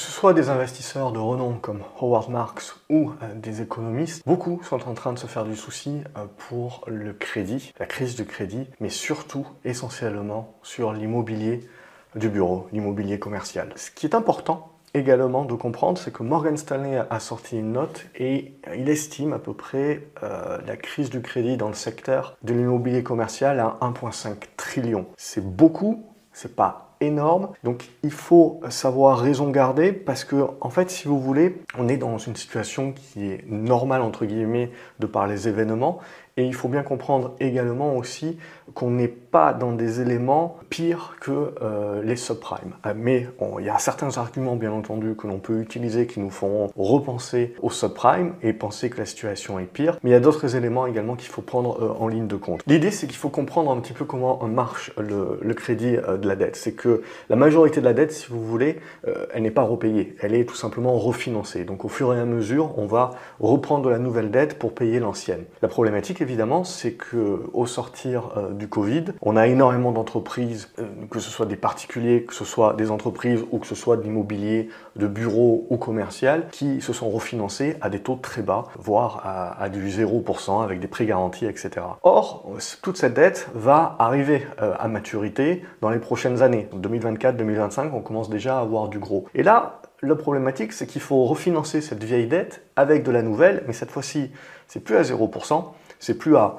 ce soit des investisseurs de renom comme Howard Marks ou euh, des économistes, beaucoup sont en train de se faire du souci euh, pour le crédit, la crise du crédit, mais surtout essentiellement sur l'immobilier du bureau, l'immobilier commercial. Ce qui est important également de comprendre, c'est que Morgan Stanley a sorti une note et il estime à peu près euh, la crise du crédit dans le secteur de l'immobilier commercial à 1,5 trillion. C'est beaucoup, c'est pas Donc il faut savoir raison garder parce que en fait si vous voulez, on est dans une situation qui est normale entre guillemets de par les événements et il faut bien comprendre également aussi qu'on n'est pas dans des éléments pires que euh, les subprimes. Euh, mais il y a certains arguments, bien entendu, que l'on peut utiliser qui nous feront repenser au subprime et penser que la situation est pire. Mais il y a d'autres éléments également qu'il faut prendre euh, en ligne de compte. L'idée, c'est qu'il faut comprendre un petit peu comment marche le, le crédit de la dette. C'est que la majorité de la dette, si vous voulez, elle n'est pas repayée. Elle est tout simplement refinancée. Donc au fur et à mesure, on va reprendre de la nouvelle dette pour payer l'ancienne. La problématique, évidemment, c'est que au sortir euh, du Covid, on a énormément d'entreprises, euh, que ce soit des particuliers, que ce soit des entreprises ou que ce soit de l'immobilier, de bureaux ou commercial, qui se sont refinancés à des taux très bas, voire à, du 0% avec des prêts garantis, etc. Or, toute cette dette va arriver euh, à maturité dans les prochaines années. 2024-2025, on commence déjà à avoir du gros. Et là, la problématique, c'est qu'il faut refinancer cette vieille dette avec de la nouvelle, mais cette fois-ci, c'est plus à 0%, c'est plus à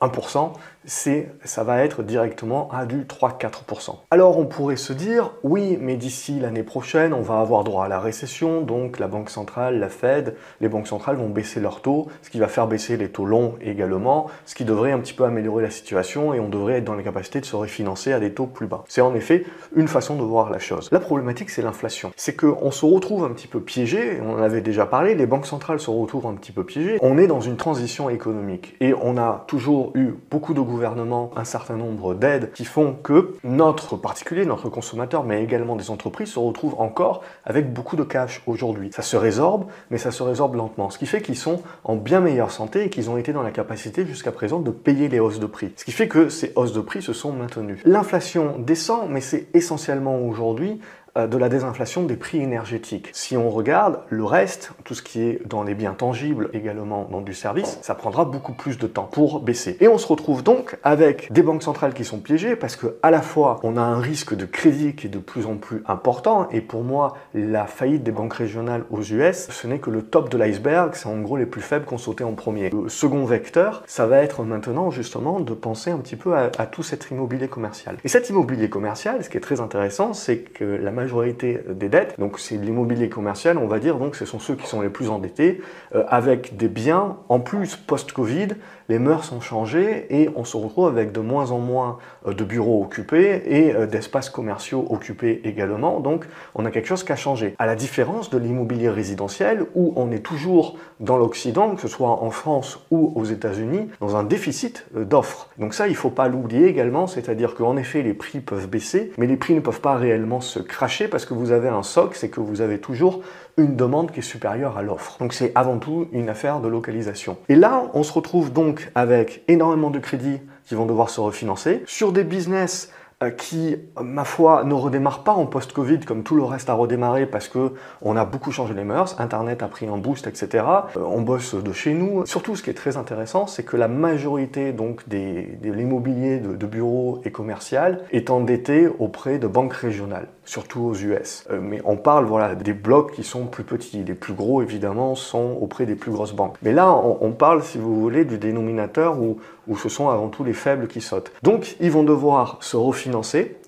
1%, ça va être directement à du 3-4%. Alors on pourrait se dire, oui, mais d'ici l'année prochaine, on va avoir droit à la récession, donc la Banque centrale, la Fed, les banques centrales vont baisser leurs taux, ce qui va faire baisser les taux longs également, ce qui devrait un petit peu améliorer la situation et on devrait être dans la capacité de se refinancer à des taux plus bas. C'est en effet une façon de voir la chose. La problématique, c'est l'inflation. C'est qu'on se retrouve un petit peu piégé, on en avait déjà parlé, les banques centrales se retrouvent un petit peu piégées, on est dans une transition économique et on a toujours eu beaucoup de gouvernement un certain nombre d'aides qui font que notre particulier, notre consommateur, mais également des entreprises se retrouvent encore avec beaucoup de cash aujourd'hui. Ça se résorbe, mais ça se résorbe lentement. Ce qui fait qu'ils sont en bien meilleure santé et qu'ils ont été dans la capacité jusqu'à présent de payer les hausses de prix. Ce qui fait que ces hausses de prix se sont maintenues. L'inflation descend, mais c'est essentiellement aujourd'hui de la désinflation des prix énergétiques. Si on regarde le reste, tout ce qui est dans les biens tangibles, également dans du service, ça prendra beaucoup plus de temps pour baisser. Et on se retrouve donc avec des banques centrales qui sont piégées parce que à la fois on a un risque de crédit qui est de plus en plus important et pour moi la faillite des banques régionales aux US, ce n'est que le top de l'iceberg, c'est en gros les plus faibles qu'on sauté en premier. Le second vecteur, ça va être maintenant justement de penser un petit peu à, à tout cet immobilier commercial. Et cet immobilier commercial, ce qui est très intéressant, c'est que la majorité des dettes, donc c'est l'immobilier commercial, on va dire, donc ce sont ceux qui sont les plus endettés, euh, avec des biens, en plus post-Covid, les mœurs ont changé et on se retrouve avec de moins en moins euh, de bureaux occupés et euh, d'espaces commerciaux occupés également, donc on a quelque chose qui a changé. À la différence de l'immobilier résidentiel, où on est toujours dans l'Occident, que ce soit en France ou aux États-Unis, dans un déficit d'offres. Donc ça, il faut pas l'oublier également, c'est-à-dire qu'en effet, les prix peuvent baisser, mais les prix ne peuvent pas réellement se cracher parce que vous avez un socle, c'est que vous avez toujours une demande qui est supérieure à l'offre. Donc c'est avant tout une affaire de localisation. Et là, on se retrouve donc avec énormément de crédits qui vont devoir se refinancer sur des business qui, ma foi, ne redémarre pas en post-Covid comme tout le reste a redémarré parce que on a beaucoup changé les mœurs, Internet a pris un boost, etc. Euh, on bosse de chez nous. Surtout, ce qui est très intéressant, c'est que la majorité donc de l'immobilier de, de bureaux et commercial est endetté auprès de banques régionales, surtout aux US. Euh, mais on parle voilà des blocs qui sont plus petits. Les plus gros, évidemment, sont auprès des plus grosses banques. Mais là, on, parle, si vous voulez, du dénominateur où, où ce sont avant tout les faibles qui sautent. Donc, ils vont devoir se refinancer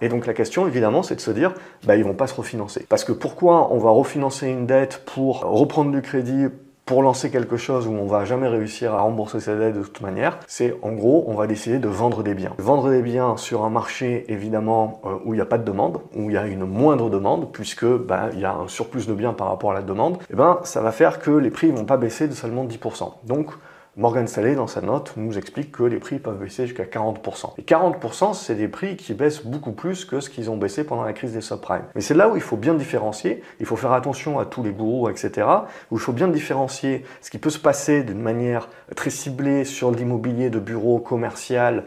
et donc la question, évidemment, c'est de se dire, bah, ils vont pas se refinancer. Parce que pourquoi on va refinancer une dette pour reprendre du crédit pour lancer quelque chose où on va jamais réussir à rembourser cette dette de toute manière, c'est en gros, on va décider de vendre des biens. Vendre des biens sur un marché, évidemment, euh, où il n'y a pas de demande, où il y a une moindre demande, puisque bah, il y a un surplus de biens par rapport à la demande, et eh ben, ça va faire que les prix vont pas baisser de seulement 10%. Donc, Morgan Stanley, dans sa note, nous explique que les prix peuvent baisser jusqu'à 40%. Et 40%, c'est des prix qui baissent beaucoup plus que ce qu'ils ont baissé pendant la crise des subprimes. Mais c'est là où il faut bien différencier, il faut faire attention à tous les gourous, etc., où il faut bien différencier ce qui peut se passer d'une manière très ciblée sur l'immobilier de bureau commercial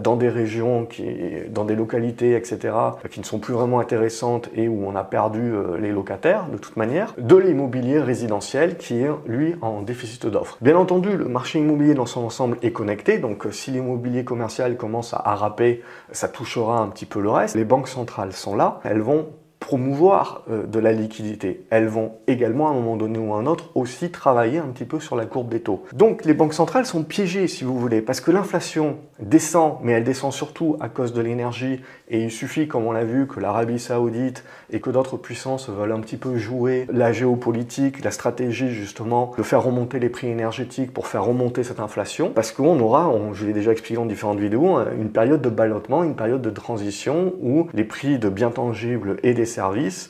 dans des régions, qui, dans des localités, etc., qui ne sont plus vraiment intéressantes et où on a perdu euh, les locataires de toute manière, de l'immobilier résidentiel qui est lui en déficit d'offres. Bien entendu, le marché immobilier dans son ensemble est connecté, donc si l'immobilier commercial commence à harraper, ça touchera un petit peu le reste. Les banques centrales sont là, elles vont promouvoir euh, de la liquidité. Elles vont également, à un moment donné ou à un autre, aussi travailler un petit peu sur la courbe des taux. Donc les banques centrales sont piégées, si vous voulez, parce que l'inflation descend, mais elle descend surtout à cause de l'énergie, et il suffit, comme on l'a vu, que l'Arabie saoudite et que d'autres puissances veulent un petit peu jouer la géopolitique, la stratégie justement, de faire remonter les prix énergétiques pour faire remonter cette inflation, parce qu'on aura, je l'ai déjà expliqué dans différentes vidéos, une période de ballottement, une période de transition où les prix de biens tangibles et des services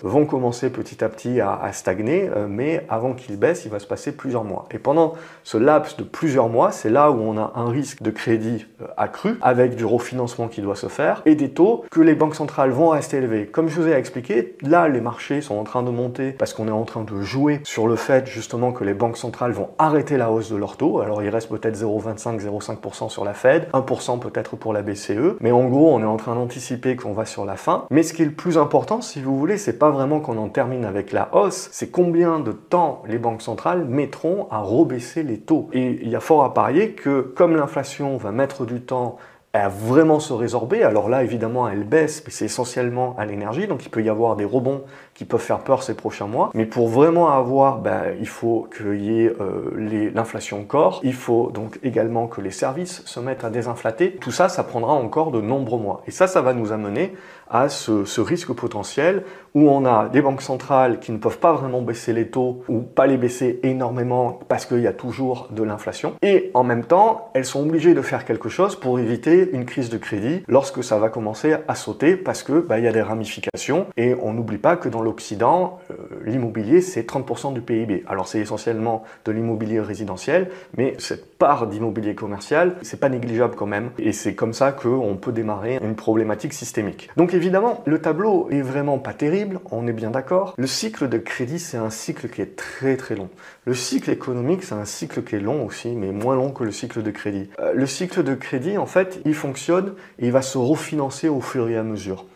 vont commencer petit à petit à, stagner, euh, mais avant qu'ils baissent, il va se passer plusieurs mois. Et pendant ce laps de plusieurs mois, c'est là où on a un risque de crédit euh, accru, avec du refinancement qui doit se faire, et des taux que les banques centrales vont rester élevés. Comme je vous ai expliqué, là, les marchés sont en train de monter parce qu'on est en train de jouer sur le fait justement que les banques centrales vont arrêter la hausse de leurs taux. Alors il reste peut-être 0,25, 0,5% sur la Fed, 1% peut-être pour la BCE, mais en gros, on est en train d'anticiper qu'on va sur la fin. Mais ce qui est le plus important, si vous vous voulez, c'est pas vraiment qu'on en termine avec la hausse, c'est combien de temps les banques centrales mettront à rebaisser les taux. Et il y a fort à parier que comme l'inflation va mettre du temps à vraiment se résorber. Alors là, évidemment, elle baisse, mais c'est essentiellement à l'énergie, donc il peut y avoir des rebonds qui peuvent faire peur ces prochains mois. Mais pour vraiment avoir, ben, il faut qu'il y ait euh, l'inflation corps, il faut donc également que les services se mettent à désinflater. Tout ça, ça prendra encore de nombreux mois. Et ça, ça va nous amener à ce, risque potentiel où on a des banques centrales qui ne peuvent pas vraiment baisser les taux ou pas les baisser énormément parce qu'il y a toujours de l'inflation. Et en même temps, elles sont obligées de faire quelque chose pour éviter une crise de crédit lorsque ça va commencer à sauter parce que bah, il y a des ramifications et on n'oublie pas que dans l'Occident, euh, l'immobilier c'est 30% du PIB. Alors c'est essentiellement de l'immobilier résidentiel, mais cette part d'immobilier commercial, c'est pas négligeable quand même. Et c'est comme ça qu'on peut démarrer une problématique systémique. Donc évidemment, le tableau est vraiment pas terrible, on est bien d'accord. Le cycle de crédit, c'est un cycle qui est très très long. Le cycle économique, c'est un cycle qui est long aussi, mais moins long que le cycle de crédit. Euh, le cycle de crédit, en fait, il fonctionne et il va se refinancer au fur et à mesure.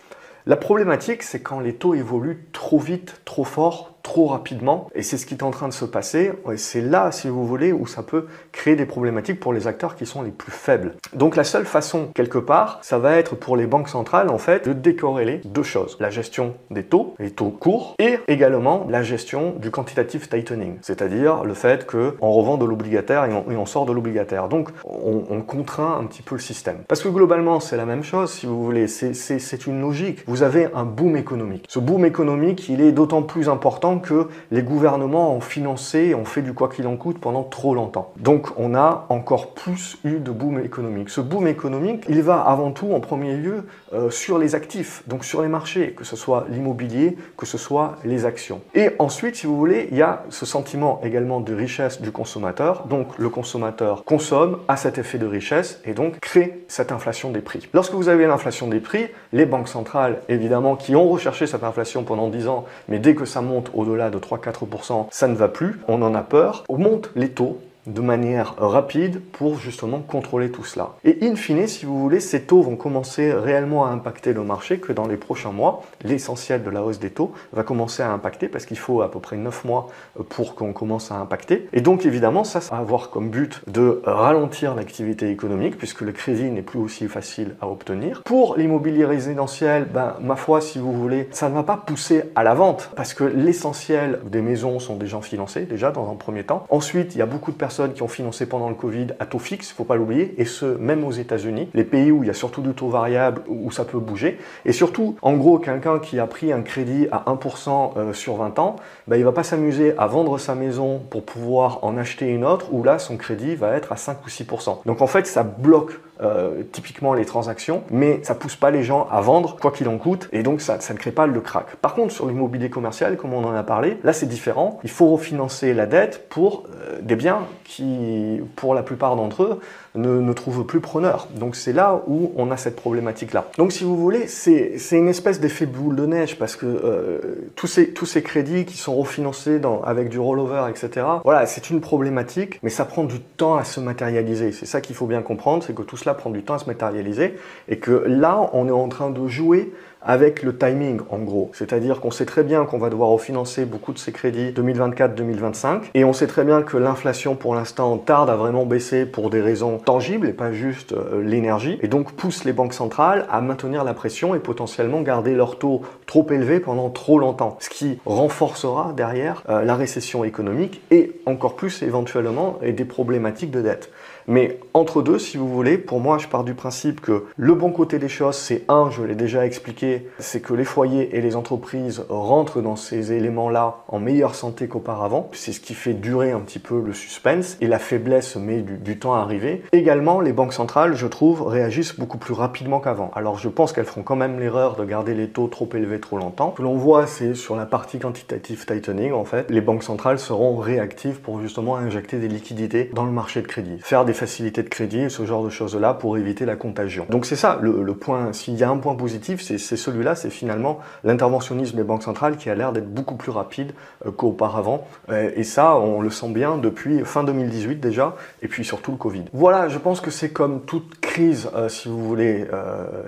La problématique, c'est quand les taux évoluent trop vite, trop fort, trop rapidement. Et c'est ce qui est en train de se passer. Et c'est là, si vous voulez, où ça peut créer des problématiques pour les acteurs qui sont les plus faibles. Donc la seule façon, quelque part, ça va être pour les banques centrales, en fait, de décorréler deux choses. La gestion des taux, les taux courts, et également la gestion du quantitative tightening. C'est-à-dire le fait qu'on revend de l'obligataire et, on, sort de l'obligataire. Donc on, on, contraint un petit peu le système. Parce que globalement, c'est la même chose, si vous voulez. C'est une logique. Vous avez un boom économique. Ce boom économique, il est d'autant plus important que les gouvernements ont financé, ont fait du quoi qu'il en coûte pendant trop longtemps. Donc on a encore plus eu de boom économique. Ce boom économique, il va avant tout en premier lieu euh, sur les actifs, donc sur les marchés, que ce soit l'immobilier, que ce soit les actions. Et ensuite, si vous voulez, il y a ce sentiment également de richesse du consommateur. Donc le consommateur consomme, a cet effet de richesse et donc crée cette inflation des prix. Lorsque vous avez l'inflation des prix, les banques centrales, évidemment, qui ont recherché cette inflation pendant 10 ans, mais dès que ça monte au au-delà de 3-4%, ça ne va plus, on en a peur, on monte les taux de manière rapide pour justement contrôler tout cela. Et in fine, si vous voulez, ces taux vont commencer réellement à impacter le marché que dans les prochains mois, l'essentiel de la hausse des taux va commencer à impacter parce qu'il faut à peu près 9 mois pour qu'on commence à impacter. Et donc évidemment, ça, ça va avoir comme but de ralentir l'activité économique puisque le crédit n'est plus aussi facile à obtenir. Pour l'immobilier résidentiel, ben, ma foi, si vous voulez, ça ne va pas pousser à la vente parce que l'essentiel des maisons sont déjà financées déjà dans un premier temps. Ensuite, il y a beaucoup de personnes qui ont financé pendant le Covid à taux fixe, il faut pas l'oublier, et ce, même aux États-Unis, les pays où il y a surtout du taux variable, où ça peut bouger. Et surtout, en gros, quelqu'un qui a pris un crédit à 1% euh, sur 20 ans, ben, il va pas s'amuser à vendre sa maison pour pouvoir en acheter une autre, où là, son crédit va être à 5 ou 6%. Donc en fait, ça bloque euh, typiquement les transactions, mais ça pousse pas les gens à vendre quoi qu'il en coûte, et donc ça, ça ne crée pas le crack. Par contre, sur l'immobilier commercial, comme on en a parlé, là c'est différent. Il faut refinancer la dette pour euh, des biens qui, pour la plupart d'entre eux, ne, trouvent plus preneur. Donc c'est là où on a cette problématique-là. Donc si vous voulez, c'est une espèce d'effet boule de neige parce que euh, tous, ces, tous ces crédits qui sont refinancés dans, avec du rollover, etc. Voilà, c'est une problématique, mais ça prend du temps à se matérialiser. C'est ça qu'il faut bien comprendre, c'est que tout cela prend du temps à se matérialiser et que là, on est en train de jouer avec le timing en gros. C'est-à-dire qu'on sait très bien qu'on va devoir refinancer beaucoup de ces crédits 2024-2025 et on sait très bien que l'inflation pour l'instant tarde à vraiment baisser pour des raisons tangibles et pas juste euh, l'énergie et donc pousse les banques centrales à maintenir la pression et potentiellement garder leur taux trop élevé pendant trop longtemps, ce qui renforcera derrière euh, la récession économique et encore plus éventuellement des problématiques de dette. Mais entre deux, si vous voulez, pour moi, je pars du principe que le bon côté des choses, c'est un, je l'ai déjà expliqué, c'est que les foyers et les entreprises rentrent dans ces éléments-là en meilleure santé qu'auparavant. C'est ce qui fait durer un petit peu le suspense et la faiblesse met du, temps à arriver. Également, les banques centrales, je trouve, réagissent beaucoup plus rapidement qu'avant. Alors, je pense qu'elles feront quand même l'erreur de garder les taux trop élevés trop longtemps. Ce que l'on voit, c'est sur la partie quantitative tightening, en fait, les banques centrales seront réactives pour justement injecter des liquidités dans le marché de crédit, faire des facilités de crédit, ce genre de choses-là pour éviter la contagion. Donc c'est ça, le, point, s'il y a un point positif, c'est celui-là, c'est finalement l'interventionnisme des banques centrales qui a l'air d'être beaucoup plus rapide euh, qu'auparavant. Euh, et ça, on le sent bien depuis fin 2018 déjà, et puis surtout le Covid. Voilà, je pense que c'est comme toute crise, euh, si vous voulez,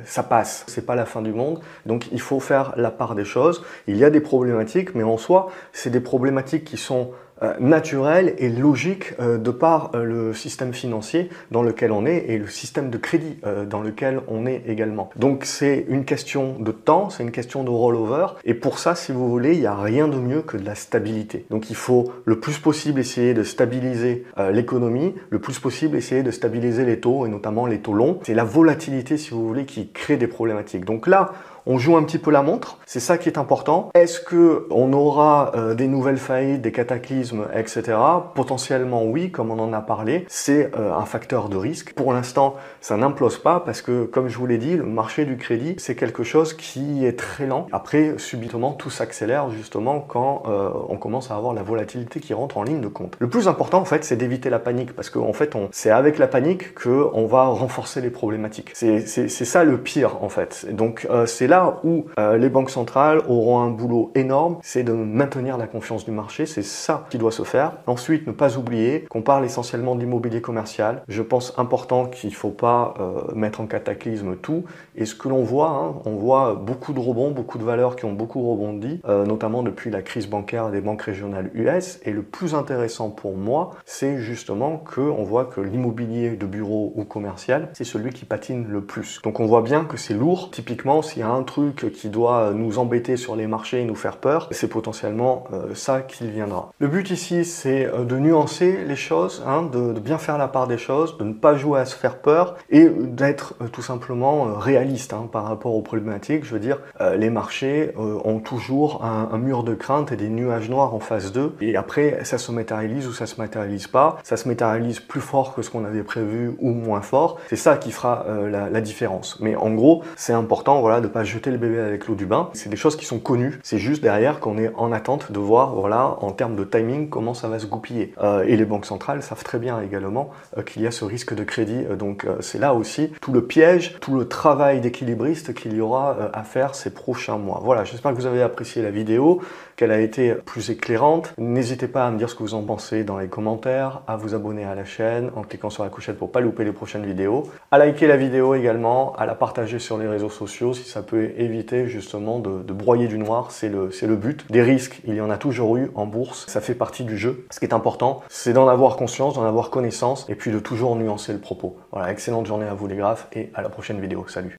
ça passe. C'est pas la fin du monde, donc il faut faire la part des choses. Il y a des problématiques, mais en soi, c'est des problématiques qui sont naturel et logique euh, de par euh, le système financier dans lequel on est et le système de crédit dans lequel on est également. Donc c'est une question de temps, c'est une question de rollover et pour ça, si vous voulez, il n'y a rien de mieux que de la stabilité. Donc il faut le plus possible essayer de stabiliser l'économie, le plus possible essayer de stabiliser les taux et notamment les taux longs. C'est la volatilité, si vous voulez, qui crée des problématiques. Donc là, on joue un petit peu la montre, c'est ça qui est important. Est-ce que on aura euh, des nouvelles faillites, des cataclysmes, etc. Potentiellement oui, comme on en a parlé, c'est euh, un facteur de risque. Pour l'instant, ça n'implose pas parce que, comme je vous l'ai dit, le marché du crédit, c'est quelque chose qui est très lent. Après, subitement, tout s'accélère justement quand euh, on commence à avoir la volatilité qui rentre en ligne de compte. Le plus important, en fait, c'est d'éviter la panique parce qu'en en fait, c'est avec la panique que on va renforcer les problématiques. C'est ça le pire, en fait. Donc, c'est là où euh, les banques centrales auront un boulot énorme, c'est de maintenir la confiance du marché, c'est ça qui doit se faire. Ensuite, ne pas oublier qu'on parle essentiellement d'immobilier commercial. Je pense important qu'il ne faut pas euh, mettre en cataclysme tout. Et ce que l'on voit, hein, on voit beaucoup de rebonds, beaucoup de valeurs qui ont beaucoup rebondi, euh, notamment depuis la crise bancaire des banques régionales US. Et le plus intéressant pour moi, c'est justement qu'on voit que l'immobilier de bureau ou commercial, c'est celui qui patine le plus. Donc on voit bien que c'est lourd. Typiquement, s'il y a un truc qui doit nous embêter sur les marchés et nous faire peur, c'est potentiellement euh, ça qui viendra. Le but ici, c'est euh, de nuancer les choses, hein, de, bien faire la part des choses, de ne pas jouer à se faire peur et d'être euh, tout simplement réaliste hein, par rapport aux problématiques. Je veux dire, les marchés ont toujours un, mur de crainte et des nuages noirs en face d'eux. Et après, ça se matérialise ou ça se matérialise pas. Ça se matérialise plus fort que ce qu'on avait prévu ou moins fort. C'est ça qui fera la, différence. Mais en gros, c'est important, voilà, de pas jeter le bébé avec l'eau du bain. C'est des choses qui sont connues. C'est juste derrière qu'on est en attente de voir, voilà, en termes de timing, comment ça va se goupiller. Euh, et les banques centrales savent très bien également euh, qu'il y a ce risque de crédit. Euh, donc c'est là aussi tout le piège, tout le travail d'équilibriste qu'il y aura à faire ces prochains mois. Voilà, j'espère que vous avez apprécié la vidéo, qu'elle a été plus éclairante. N'hésitez pas à me dire ce que vous en pensez dans les commentaires, à vous abonner à la chaîne en cliquant sur la couchette pour pas louper les prochaines vidéos, à liker la vidéo également, à la partager sur les réseaux sociaux si ça peut éviter justement de, broyer du noir, c'est le, le but. Des risques, il y en a toujours eu en bourse, ça fait partie du jeu. Ce qui est important, c'est d'en avoir conscience, d'en avoir connaissance, et puis de toujours nuancer le propos. Voilà, excellente journée à vous les graphes, et à la prochaine vidéo. Salut